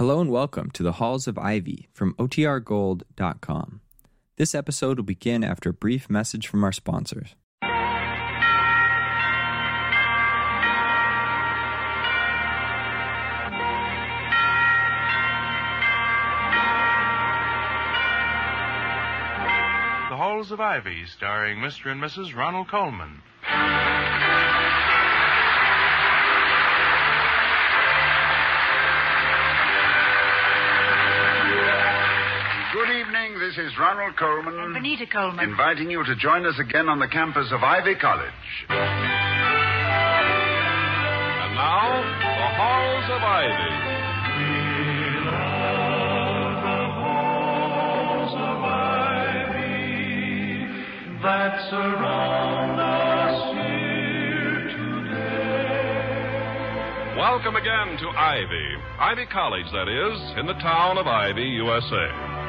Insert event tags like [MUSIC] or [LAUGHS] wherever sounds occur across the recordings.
Hello and welcome to the Halls of Ivy from OTRGold.com. This episode will begin after a brief message from our sponsors. The Halls of Ivy, starring Mr. and Mrs. Ronald Colman. Is Ronald Colman. And Benita Colman. Inviting you to join us again on the campus of Ivy College. And now, the Halls of Ivy. that surround us here today. Welcome again to Ivy. Ivy College, that is, in the town of Ivy, USA.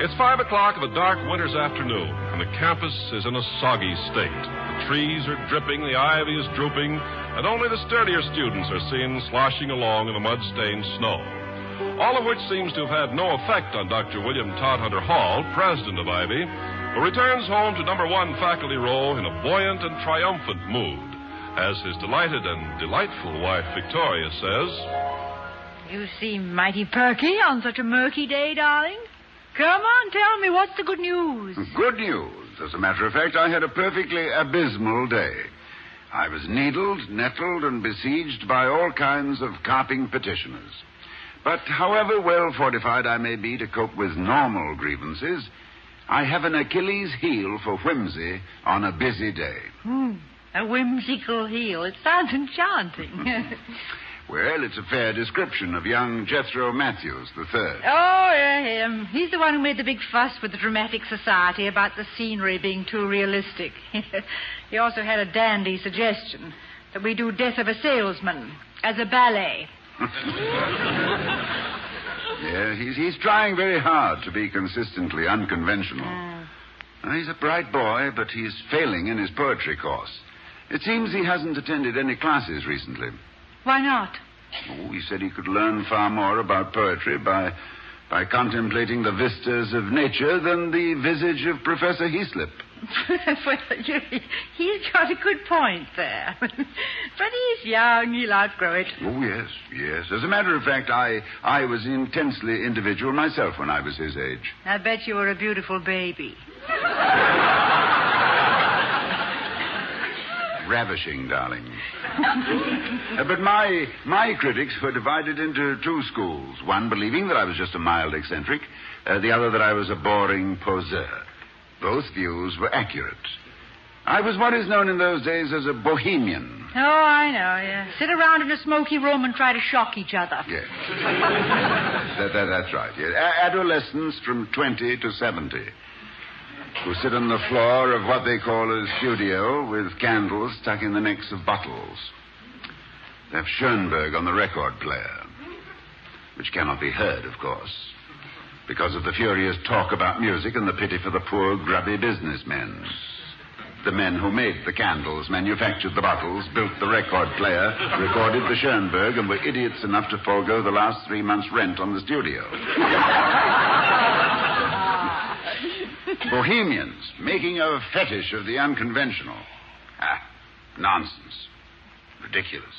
It's five o'clock of a dark winter's afternoon, and the campus is in a soggy state. The trees are dripping, the ivy is drooping, and only the sturdier students are seen sloshing along in the mud-stained snow. All of which seems to have had no effect on Dr. William Todhunter Hall, president of Ivy, who returns home to number one faculty row in a buoyant and triumphant mood, as his delighted and delightful wife Victoria says. You seem mighty perky on such a murky day, darling. Come on, tell me, what's the good news? Good news. As a matter of fact, I had a perfectly abysmal day. I was needled, nettled, and besieged by all kinds of carping petitioners. But however well fortified I may be to cope with normal grievances, I have an Achilles heel for whimsy on a busy day. Hmm, a whimsical heel. It sounds enchanting. [LAUGHS] Well, it's a fair description of young Jethro Matthews the third. oh, yeah, him. He's the one who made the big fuss with the Dramatic Society about the scenery being too realistic. [LAUGHS] he also had a dandy suggestion that we do Death of a Salesman as a ballet. [LAUGHS] Yeah, he's, he's trying very hard to be consistently unconventional. Ah. Now, he's a bright boy, but he's failing in his poetry course. It seems he hasn't attended any classes recently. Why not? Oh, he said he could learn far more about poetry by, by contemplating the vistas of nature than the visage of Professor Heaslip. [LAUGHS] well, you- he's got a good point there. [LAUGHS] but he's young, he'll outgrow it. Oh, yes, yes. As a matter of fact, I, I was intensely individual myself when I was his age. I bet you were a beautiful baby. [LAUGHS] Ravishing, darling. Uh, but my my critics were divided into two schools. One believing that I was just a mild eccentric, uh, the other that I was a boring poseur. Both views were accurate. I was what is known in those days as a bohemian. Oh, I know, yeah. Sit around in a smoky room and try to shock each other. Yes. that, that, that's right. Yes. A- adolescents from 20 to 70 who sit on the floor of what they call a studio with candles stuck in the necks of bottles. They have Schoenberg on the record player, which cannot be heard, of course, because of the furious talk about music and the pity for the poor, grubby businessmen. The men who made the candles, manufactured the bottles, built the record player, recorded the Schoenberg, and were idiots enough to forego the last three months' rent on the studio. Bohemians making a fetish of the unconventional. Ah, nonsense. Ridiculous.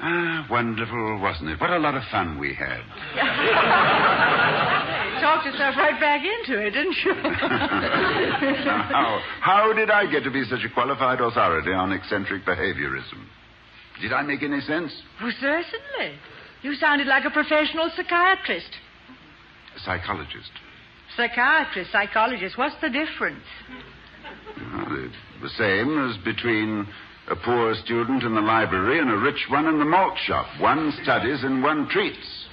Ah, wonderful, wasn't it? What a lot of fun we had. [LAUGHS] Talked yourself right back into it, didn't you? [LAUGHS] Now, how, how did I get to be such a qualified authority on eccentric behaviorism? Did I make any sense? oh, certainly. You sounded like a professional psychiatrist. A psychologist. Psychiatrist, psychologist, what's the difference? Well, the, the same as between a poor student in the library and a rich one in the malt shop. One studies and one treats.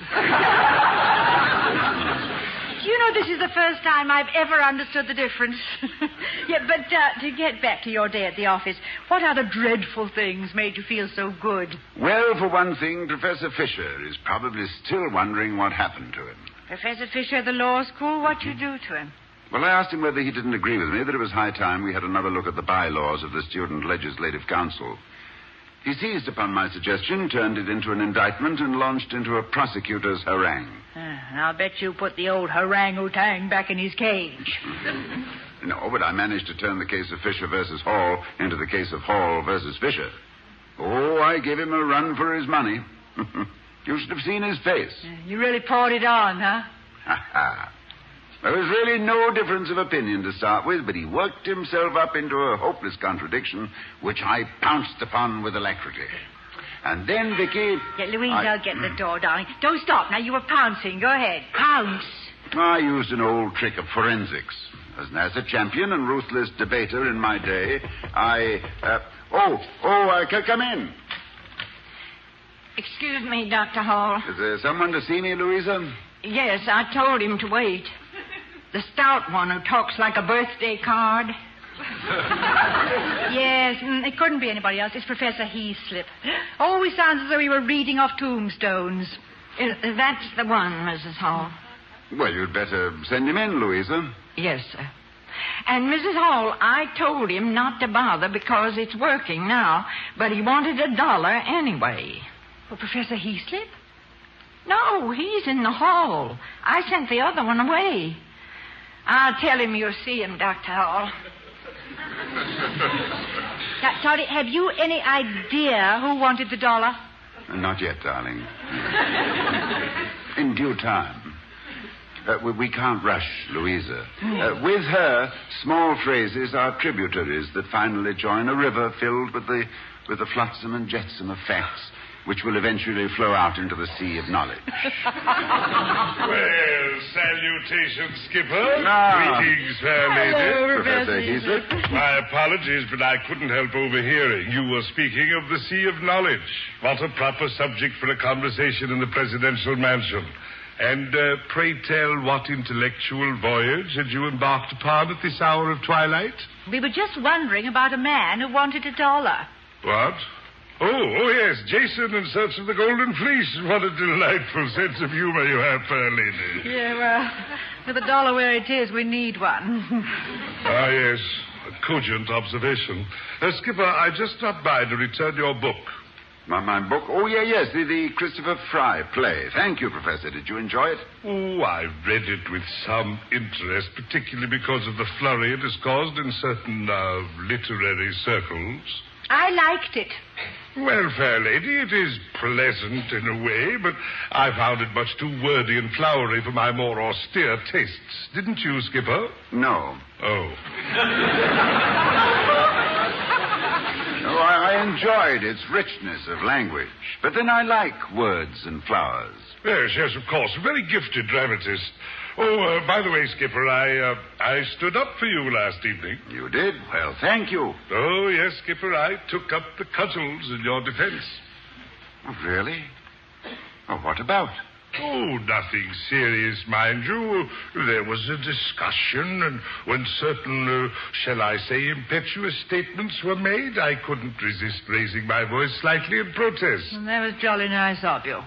Do you know this is the first time I've ever understood the difference? [LAUGHS] yeah, but uh, to get back to your day at the office, what other dreadful things made you feel so good? Well, for one thing, Professor Fisher is probably still wondering what happened to him. Professor Fisher the law school, what you do to him? Well, I asked him whether he didn't agree with me that it was high time we had another look at the bylaws of the Student Legislative Council. He seized upon my suggestion, turned it into an indictment, and launched into a prosecutor's harangue. Uh, I'll bet you put the old harangue-tang back in his cage. [LAUGHS] No, but I managed to turn the case of Fisher versus Hall into the case of Hall versus Fisher. Oh, I gave him a run for his money. [LAUGHS] you should have seen his face. You really poured it on, huh? Ha [LAUGHS] ha. There was really no difference of opinion to start with, but he worked himself up into a hopeless contradiction, which I pounced upon with alacrity. And then, Vicky. Yeah, Louise, I, I'll get the door, darling. Don't stop. Now, you were pouncing. Go ahead. Pounce. I used an old trick of forensics. As, as a champion and ruthless debater in my day, I. Uh, oh, oh, uh, c- come in. Excuse me, Dr. Hall. Is there someone to see me, Louisa? Yes, I told him to wait. The stout one who talks like a birthday card. [LAUGHS] Yes, mm, it couldn't be anybody else. It's Professor Heaslip. Always sounds as though he were reading off tombstones. Uh, that's the one, Mrs. Hall. Well, you'd better send him in, Louisa. Yes, sir. And Mrs. Hall, I told him not to bother because it's working now, but he wanted a dollar anyway. Professor Heaslip? No, he's in the hall. I sent the other one away. I'll tell him you'll see him, Dr. Hall. [LAUGHS] Now, Toddy, have you any idea who wanted the dollar? Not yet, darling. [LAUGHS] In due time. Uh, we, we can't rush Louisa. Uh, with her, small phrases are tributaries that finally join a river filled with the, with the flotsam and jetsam of facts, which will eventually flow out into the sea of knowledge. [LAUGHS] Well, salutations, Skipper. Ah. Greetings, fair Hello. Professor Heaslip. Heaslip. My apologies, but I couldn't help overhearing. You were speaking of the Sea of Knowledge. What a proper subject for a conversation in the presidential mansion. And uh, pray tell, what intellectual voyage had you embarked upon at this hour of twilight? We were just wondering about a man who wanted a dollar. What? Oh, oh yes, Jason in search of the golden fleece. What a delightful sense of humor you have, fair lady. Yeah, well, with a dollar where it is, we need one. [LAUGHS] Ah, yes. A cogent observation. Uh, Skipper, I just stopped by to return your book. My, my book? Oh, yeah, yes, the, the Christopher Fry play. Thank you, Professor. Did you enjoy it? Oh, I've read it with some interest, particularly because of the flurry it has caused in certain uh, literary circles. I liked it. Well, fair lady, it is pleasant in a way, but I found it much too wordy and flowery for my more austere tastes. Didn't you, Skipper? No. Oh. [LAUGHS] Oh, I, I enjoyed its richness of language. But then I like words and flowers. Yes, yes, of course. A very gifted dramatist. Oh, uh, by the way, Skipper, I uh, I stood up for you last evening. You did? Well, thank you. Oh, yes, Skipper, I took up the cudgels in your defense. Oh, really? Oh, what about? Oh, nothing serious, mind you. There was a discussion, and when certain, uh, shall I say, impetuous statements were made, I couldn't resist raising my voice slightly in protest. And that was jolly nice of you.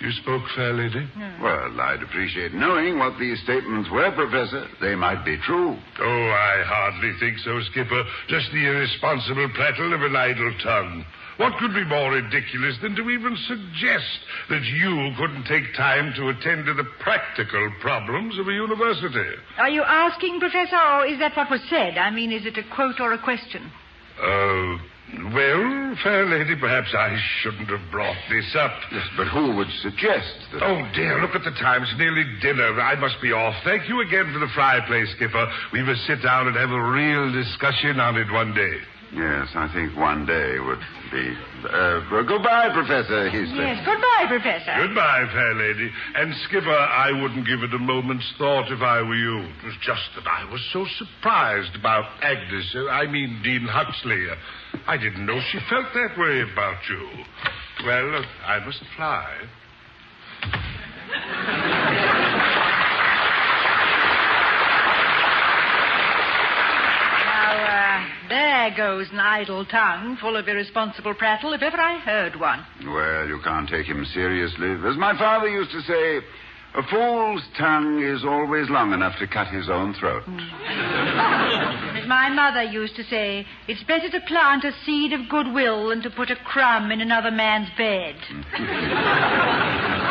You spoke, fair lady? Well, I'd appreciate knowing what these statements were, Professor. They might be true. Oh, I hardly think so, Skipper. Just the irresponsible prattle of an idle tongue. What could be more ridiculous than to even suggest that you couldn't take time to attend to the practical problems of a university? Are you asking, Professor, or is that what was said? I mean, is it a quote or a question? Uh, well, fair lady, perhaps I shouldn't have brought this up. Yes, but who would suggest that... Oh, dear, look at the time. It's nearly dinner. I must be off. Thank you again for the fireplace, Skipper. We must sit down and have a real discussion on it one day. Yes, I think one day would be... Uh, well, goodbye, Professor Heaslip. Yes. Goodbye, Professor. Goodbye, fair lady. And, Skipper, I wouldn't give it a moment's thought if I were you. It was just that I was so surprised about Agnes. uh, I mean, Dean Huxley. Uh, I didn't know she felt that way about you. Well, uh, I must fly. Now, uh, there goes an idle tongue full of irresponsible prattle, if ever I heard one. Well, you can't take him seriously. As my father used to say, a fool's tongue is always long enough to cut his own throat. Hmm. [LAUGHS] As my mother used to say, it's better to plant a seed of goodwill than to put a crumb in another man's bed. [LAUGHS]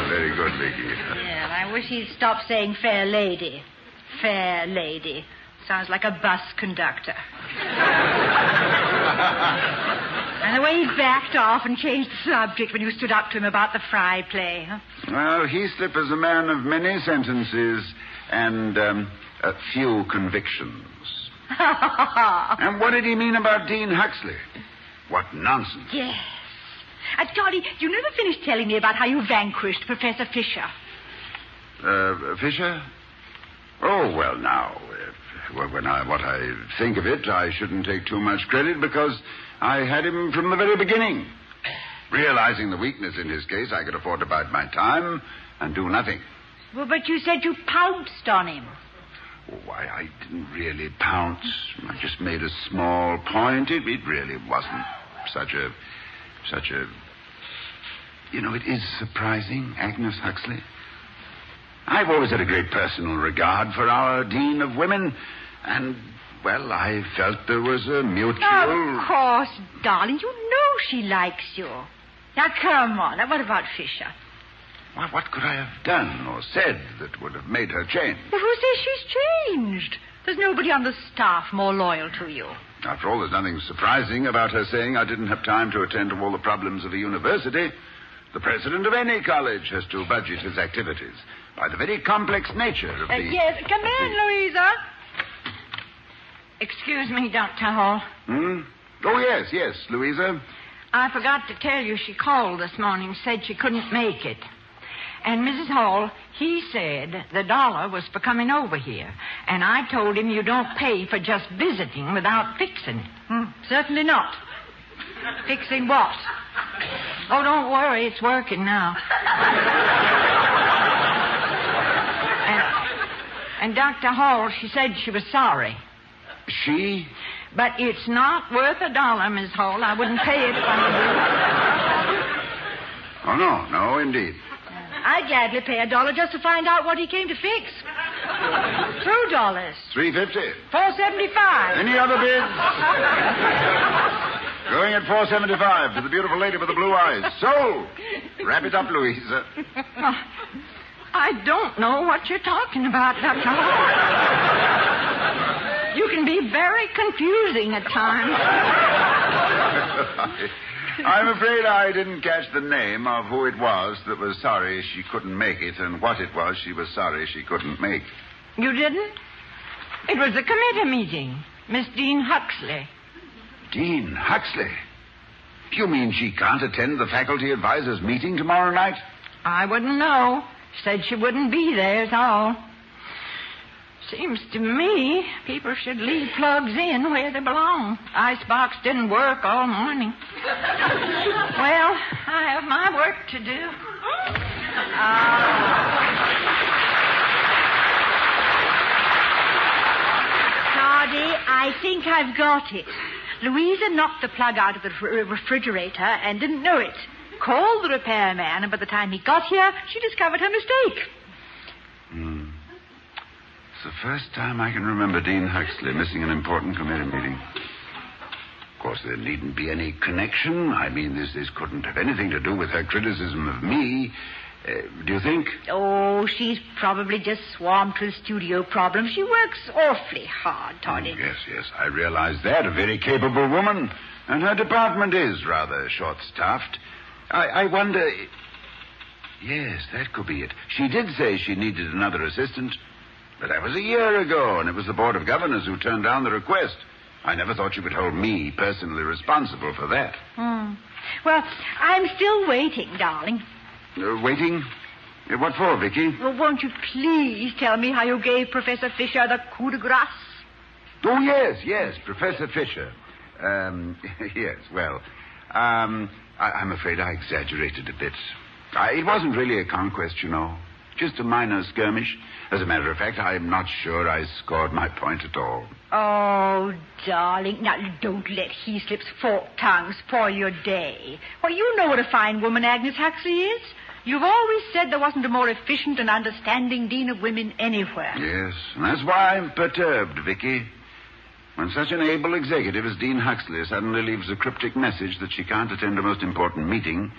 Very good, Vicky. Yeah, I wish he'd stop saying fair lady. Fair lady. Sounds like a bus conductor. [LAUGHS] and the way he backed off and changed the subject when you stood up to him about the fry play. Huh? Well, Heaslip is a man of many sentences and um, a few convictions. [LAUGHS] and what did he mean about Dean Huxley? What nonsense. yes. Uh, Dolly, you never finished telling me about how you vanquished Professor Fisher. Uh, Fisher? Oh, well, now, well, when I, what I think of it, I shouldn't take too much credit because I had him from the very beginning. Realizing the weakness in his case, I could afford to bide my time and do nothing. Well, but you said you pounced on him. Why, I didn't really pounce. I just made a small point. It, it really wasn't such a, such a. You know, it is surprising, Agnes Huxley. I've always had a great personal regard for our Dean of Women, and, well, I felt there was a mutual. Of course, darling. You know she likes you. Now, come on. Now, what about Fisher? Why, what could I have done or said that would have made her change? Well, who says she's changed? There's nobody on the staff more loyal to you. After all, there's nothing surprising about her saying I didn't have time to attend to all the problems of a university. The president of any college has to budget his activities by the very complex nature of the. Uh, yes, come in, Louisa. Excuse me, Dr. Hall. Hmm? Oh, yes, yes, Louisa. I forgot to tell you she called this morning, said she couldn't make it. And Mrs. Hall, he said the dollar was for coming over here. And I told him you don't pay for just visiting without fixing it. Hmm, certainly not. Fixing what? Oh, don't worry, it's working now. And, Dr. Hall, she said she was sorry. She? But it's not worth a dollar, Miss Hall. I wouldn't pay it if I were you. Oh, no, no, indeed. I'd gladly pay a dollar just to find out what he came to fix. Two dollars. Three fifty. Four seventy-five. Any other bids? Going at four seventy-five to the beautiful lady with the blue eyes. Sold. Wrap it up, Louisa. Oh, I don't know what you're talking about, Dr. Hall. You can be very confusing at times. [LAUGHS] I'm afraid I didn't catch the name of who it was that was sorry she couldn't make it and what it was she was sorry she couldn't make. You didn't? It was the committee meeting. Miss Dean Huxley. Dean Huxley. You mean she can't attend the faculty advisors' meeting tomorrow night? I wouldn't know. Said she wouldn't be there, is all. Seems to me people should leave plugs in where they belong. Icebox didn't work all morning. [LAUGHS] well, I have my work to do. Ah. Toddy, I think I've got it. Louisa knocked the plug out of the refrigerator and didn't know it. Called the repairman, and by the time he got here, she discovered her mistake. Hmm. It's the first time I can remember Dean Huxley missing an important committee meeting. Of course, there needn't be any connection. I mean, this, this couldn't have anything to do with her criticism of me. Uh, do you think? Oh, she's probably just swamped with studio problems. She works awfully hard, Toddy. Oh, yes, yes, I realize that. A very capable woman. And her department is rather short staffed. I, I wonder. Yes, that could be it. She did say she needed another assistant. But that was a year ago, and it was the Board of Governors who turned down the request. I never thought you would hold me personally responsible for that. Hmm. Well, I'm still waiting, darling. Uh, waiting? Uh, what for, Vicky? Well, won't you please tell me how you gave Professor Fisher the coup de grace? Oh, yes, yes, Professor Fisher. Um, [LAUGHS] yes, well, um, I, I'm afraid I exaggerated a bit. I, it wasn't really a conquest, you know. Just a minor skirmish. As a matter of fact, I'm not sure I scored my point at all. Oh, darling. Now, don't let Heaslip's forked tongue spoil your day. Well, you know what a fine woman Agnes Huxley is. You've always said there wasn't a more efficient and understanding dean of women anywhere. Yes, and that's why I'm perturbed, Vicky. When such an able executive as Dean Huxley suddenly leaves a cryptic message that she can't attend a most important meeting,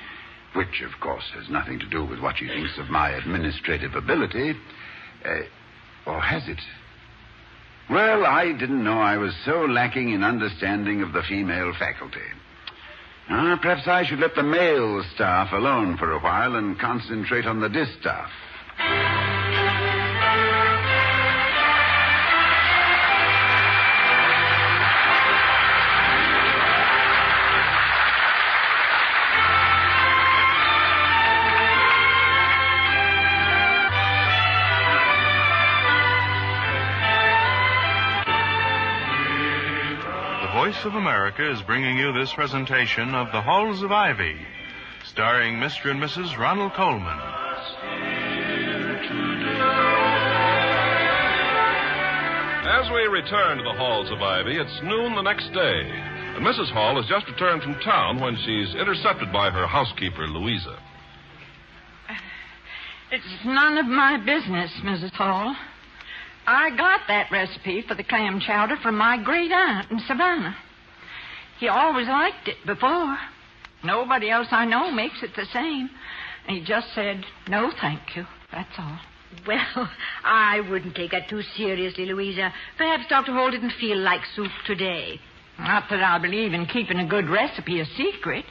which, of course, has nothing to do with what she thinks of my administrative ability, uh, or has it? Well, I didn't know I was so lacking in understanding of the female faculty. Ah, perhaps I should let the male staff alone for a while and concentrate on the distaff. Voice of America is bringing you this presentation of The Halls of Ivy, starring Mr. and Mrs. Ronald Colman. As we return to the halls of Ivy, it's noon the next day, and Mrs. Hall has just returned from town when she's intercepted by her housekeeper, Louisa. Uh, it's none of my business, Mrs. Hall. I got that recipe for the clam chowder from my great aunt in Savannah. He always liked it before. Nobody else I know makes it the same. And he just said, no, thank you. That's all. Well, [LAUGHS] I wouldn't take that too seriously, Louisa. Perhaps Dr. Hall didn't feel like soup today. Not that I believe in keeping a good recipe a secret.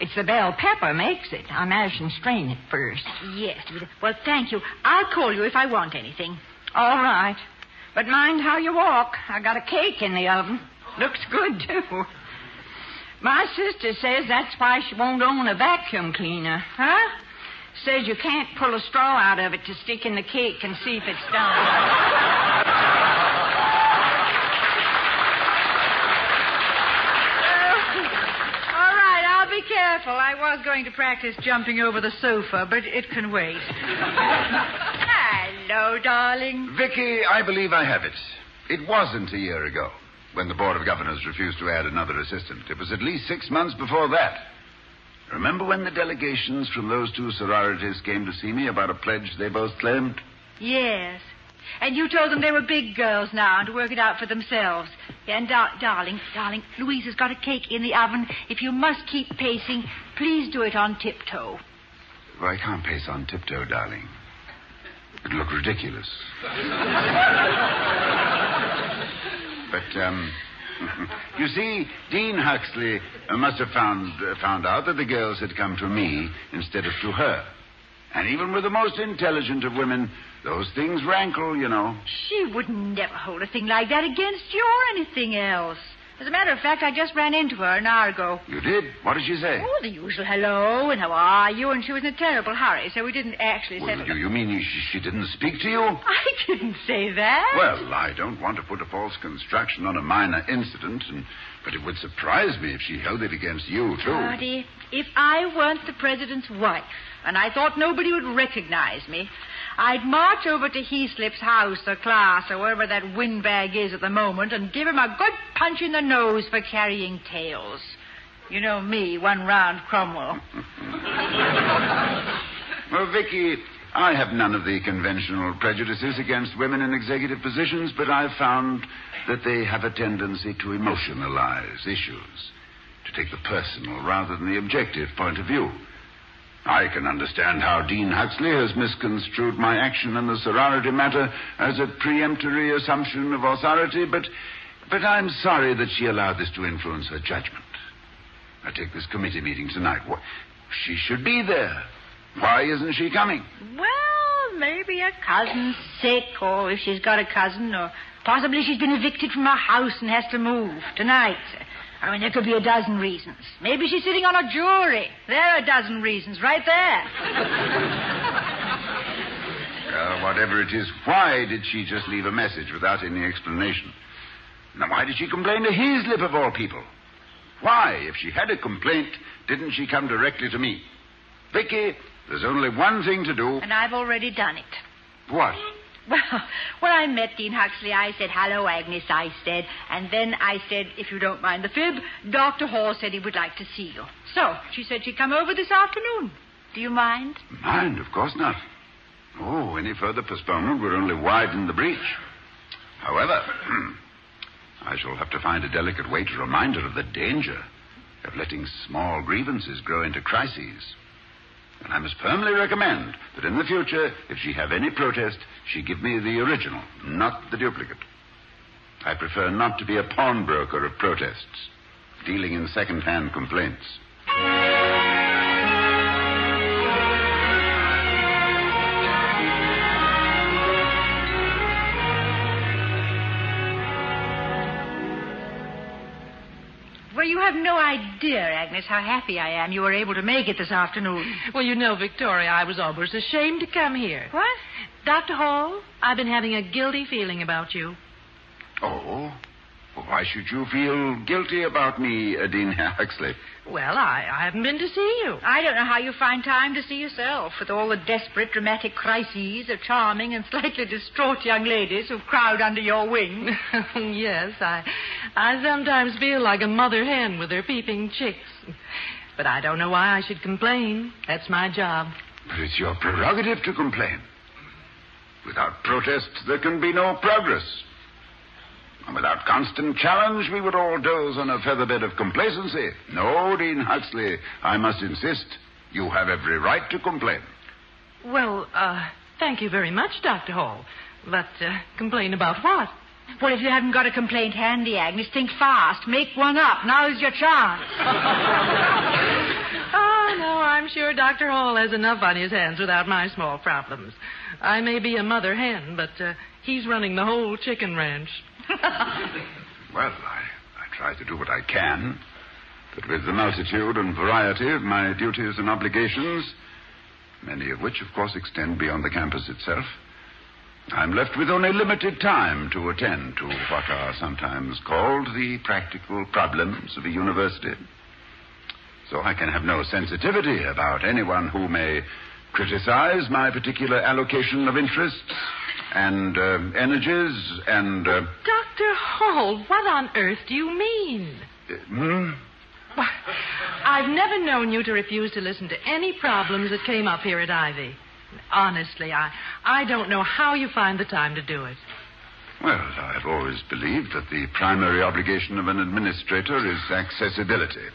It's the bell pepper makes it. I mash and strain it first. Yes, Louisa. Well, thank you. I'll call you if I want anything. All right. But mind how you walk. I got a cake in the oven. Looks good, too. My sister says that's why she won't own a vacuum cleaner. Huh? Says you can't pull a straw out of it to stick in the cake and see if it's done. Uh, all right, I'll be careful. I was going to practice jumping over the sofa, but it can wait. [LAUGHS] Hello, darling. Vicky, I believe I have it. It wasn't a year ago when the Board of Governors refused to add another assistant. It was at least six months before that. Remember when the delegations from those two sororities came to see me about a pledge they both claimed? Yes. And you told them they were big girls now and to work it out for themselves. And dar- darling, darling, Louisa's got a cake in the oven. If you must keep pacing, please do it on tiptoe. Well, I can't pace on tiptoe, darling. It'd look ridiculous. [LAUGHS] but, um, [LAUGHS] you see, Dean Huxley must have found, uh, found out that the girls had come to me instead of to her. And even with the most intelligent of women, those things rankle, you know. She would never hold a thing like that against you or anything else. As a matter of fact, I just ran into her an hour ago. You did? What did she say? Oh, the usual hello and how are you, and she was in a terrible hurry, so we didn't actually Well, settle. you, you mean she, she didn't speak to you? I didn't say that. Well, I don't want to put a false construction on a minor incident, and, but it would surprise me if she held it against you, too. Artie, if I weren't the president's wife, and I thought nobody would recognize me, I'd march over to Heaslip's house or class or wherever that windbag is at the moment and give him a good punch in the nose for carrying tales. You know me, one round Cromwell. [LAUGHS] Well, Vicky, I have none of the conventional prejudices against women in executive positions, but I've found that they have a tendency to emotionalize issues, to take the personal rather than the objective point of view. I can understand how Dean Huxley has misconstrued my action in the sorority matter as a peremptory assumption of authority, but, but I'm sorry that she allowed this to influence her judgment. I take this committee meeting tonight. She should be there. Why isn't she coming? Well, maybe a cousin's sick, or if she's got a cousin, or possibly she's been evicted from her house and has to move tonight. I mean, there could be a dozen reasons. Maybe she's sitting on a jury. There are a dozen reasons right there. [LAUGHS] Uh, whatever it is, why did she just leave a message without any explanation? Now, why did she complain to Heaslip of all people? Why, if she had a complaint, didn't she come directly to me? Vicky, there's only one thing to do. And I've already done it. What? Well, [LAUGHS] when I met Dean Huxley, I said, Hello, Agnes, I said. And then I said, If you don't mind the fib, Dr. Hall said he would like to see you. So she said she'd come over this afternoon. Do you mind? Mind, of course not. Oh, any further postponement would only widen the breach. However, [CLEARS THROAT] I shall have to find a delicate way to remind her of the danger of letting small grievances grow into crises. And I must firmly recommend that in the future, if she have any protest, she give me the original, not the duplicate. I prefer not to be a pawnbroker of protests, dealing in second-hand complaints. You have no idea, Agnes, how happy I am you were able to make it this afternoon. Well, you know, Victoria, I was almost ashamed to come here. What? Dr. Hall, I've been having a guilty feeling about you. Oh? Well, why should you feel guilty about me, Dean [LAUGHS] Huxley? Well, I, I haven't been to see you. I don't know how you find time to see yourself with all the desperate, dramatic crises of charming and slightly distraught young ladies who crowd under your wing. [LAUGHS] yes, I, I sometimes feel like a mother hen with her peeping chicks. But I don't know why I should complain. That's my job. But it's your prerogative to complain. Without protest, there can be no progress. And without constant challenge, we would all doze on a featherbed of complacency. No, Dean Huxley, I must insist. You have every right to complain. Well, uh, thank you very much, Dr. Hall. But, uh, complain about what? Well, if you haven't got a complaint handy, Agnes, think fast. Make one up. Now's your chance. [LAUGHS] Oh, no, I'm sure Dr. Hall has enough on his hands without my small problems. I may be a mother hen, but uh, he's running the whole chicken ranch. [LAUGHS] Well, I, I try to do what I can. But with the multitude and variety of my duties and obligations, many of which, of course, extend beyond the campus itself, I'm left with only limited time to attend to what are sometimes called the practical problems of a university. So I can have no sensitivity about anyone who may criticize my particular allocation of interests and uh, energies and. Uh, Dr. Hall, what on earth do you mean? hmm? Why, I've never known you to refuse to listen to any problems that came up here at Ivy. Honestly, I, I don't know how you find the time to do it. Well, I've always believed that the primary obligation of an administrator is accessibility.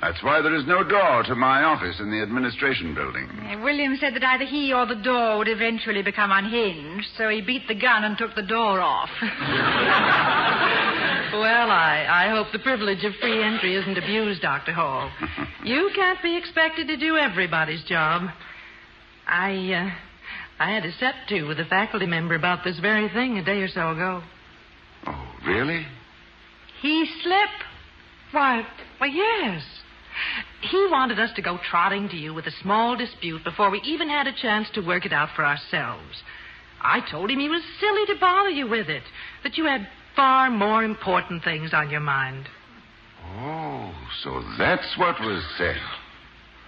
That's why there is no door to my office in the administration building. Uh, William said that either he or the door would eventually become unhinged, so he beat the gun and took the door off. [LAUGHS] Well, I, I hope the privilege of free entry isn't abused, Dr. Hall. [LAUGHS] You can't be expected to do everybody's job. I, uh, I had a set to with a faculty member about this very thing a day or so ago. Oh, really? he slip. Why, why, yes. He wanted us to go trotting to you with a small dispute before we even had a chance to work it out for ourselves. I told him he was silly to bother you with it, that you had far more important things on your mind. Oh, so that's what was said.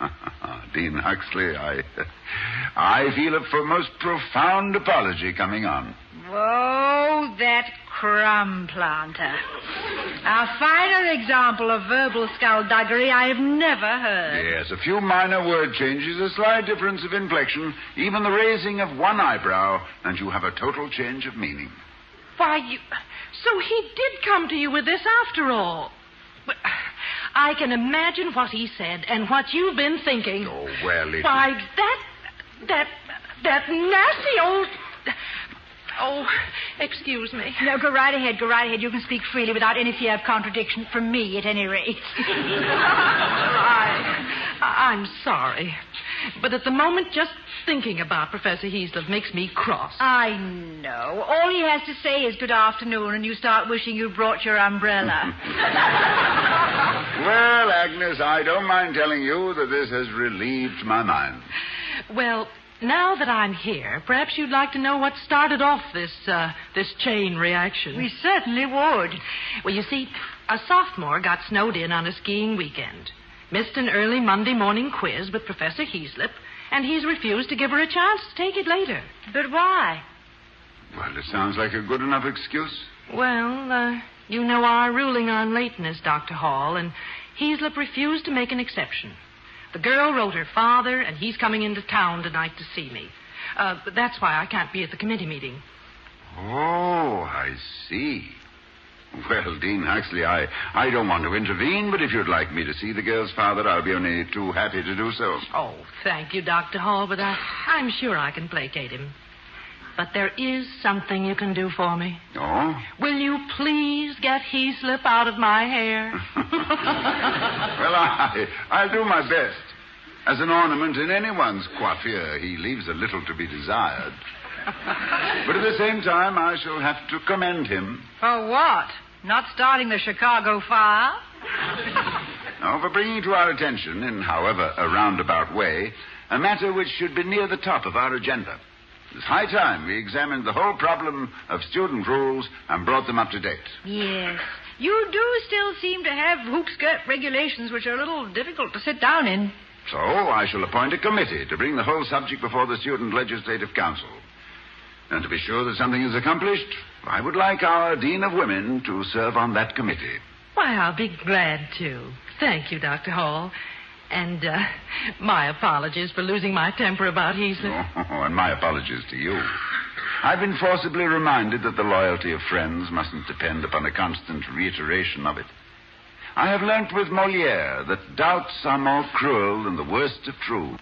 [LAUGHS] Dean Huxley, I, [LAUGHS] I feel a for most profound apology coming on. Oh, that crumb planter. A finer example of verbal skullduggery I have never heard. Yes, a few minor word changes, a slight difference of inflection, even the raising of one eyebrow, and you have a total change of meaning. Why, you. So he did come to you with this after all. But uh, I can imagine what he said and what you've been thinking. Oh, well, it. Why, that. that. that nasty old. Oh, excuse me. No, go right ahead, go right ahead. You can speak freely without any fear of contradiction from me, at any rate. [LAUGHS] I, I'm sorry. But at the moment, just thinking about Professor Heaslip makes me cross. I know. All he has to say is good afternoon, and you start wishing you brought your umbrella. [LAUGHS] Well, Agnes, I don't mind telling you that this has relieved my mind. Well, now that I'm here, perhaps you'd like to know what started off this uh, this chain reaction. we certainly would. Well, you see, a sophomore got snowed in on a skiing weekend, missed an early Monday morning quiz with Professor Heaslip, and he's refused to give her a chance to take it later. But why? Well, it sounds like a good enough excuse. Well, uh, you know our ruling on lateness, Dr. Hall, and Heaslip refused to make an exception. The girl wrote her father, and he's coming into town tonight to see me. Uh, but that's why I can't be at the committee meeting. Oh, I see. Well, Dean Huxley, I, I don't want to intervene, but if you'd like me to see the girl's father, I'll be only too happy to do so. Oh, thank you, Dr. Hall, but I, I'm sure I can placate him. But there is something you can do for me. Oh? Will you please get Heaslip out of my hair? [LAUGHS] [LAUGHS] well, I, I'll do my best. As an ornament in anyone's coiffure, he leaves a little to be desired. but at the same time, I shall have to commend him. For what? Not starting the Chicago fire? [LAUGHS] no, for bringing to our attention, in however a roundabout way, a matter which should be near the top of our agenda. It's high time we examined the whole problem of student rules and brought them up to date. Yes. You do still seem to have hoop skirt regulations which are a little difficult to sit down in. So I shall appoint a committee to bring the whole subject before the Student Legislative Council. And to be sure that something is accomplished, I would like our Dean of Women to serve on that committee. Why, I'll be glad to. Thank you, Dr. Hall. And uh, my apologies for losing my temper about Heaslip. Oh, [LAUGHS] and my apologies to you. I've been forcibly reminded that the loyalty of friends mustn't depend upon a constant reiteration of it. I have learnt with Moliere that doubts are more cruel than the worst of true.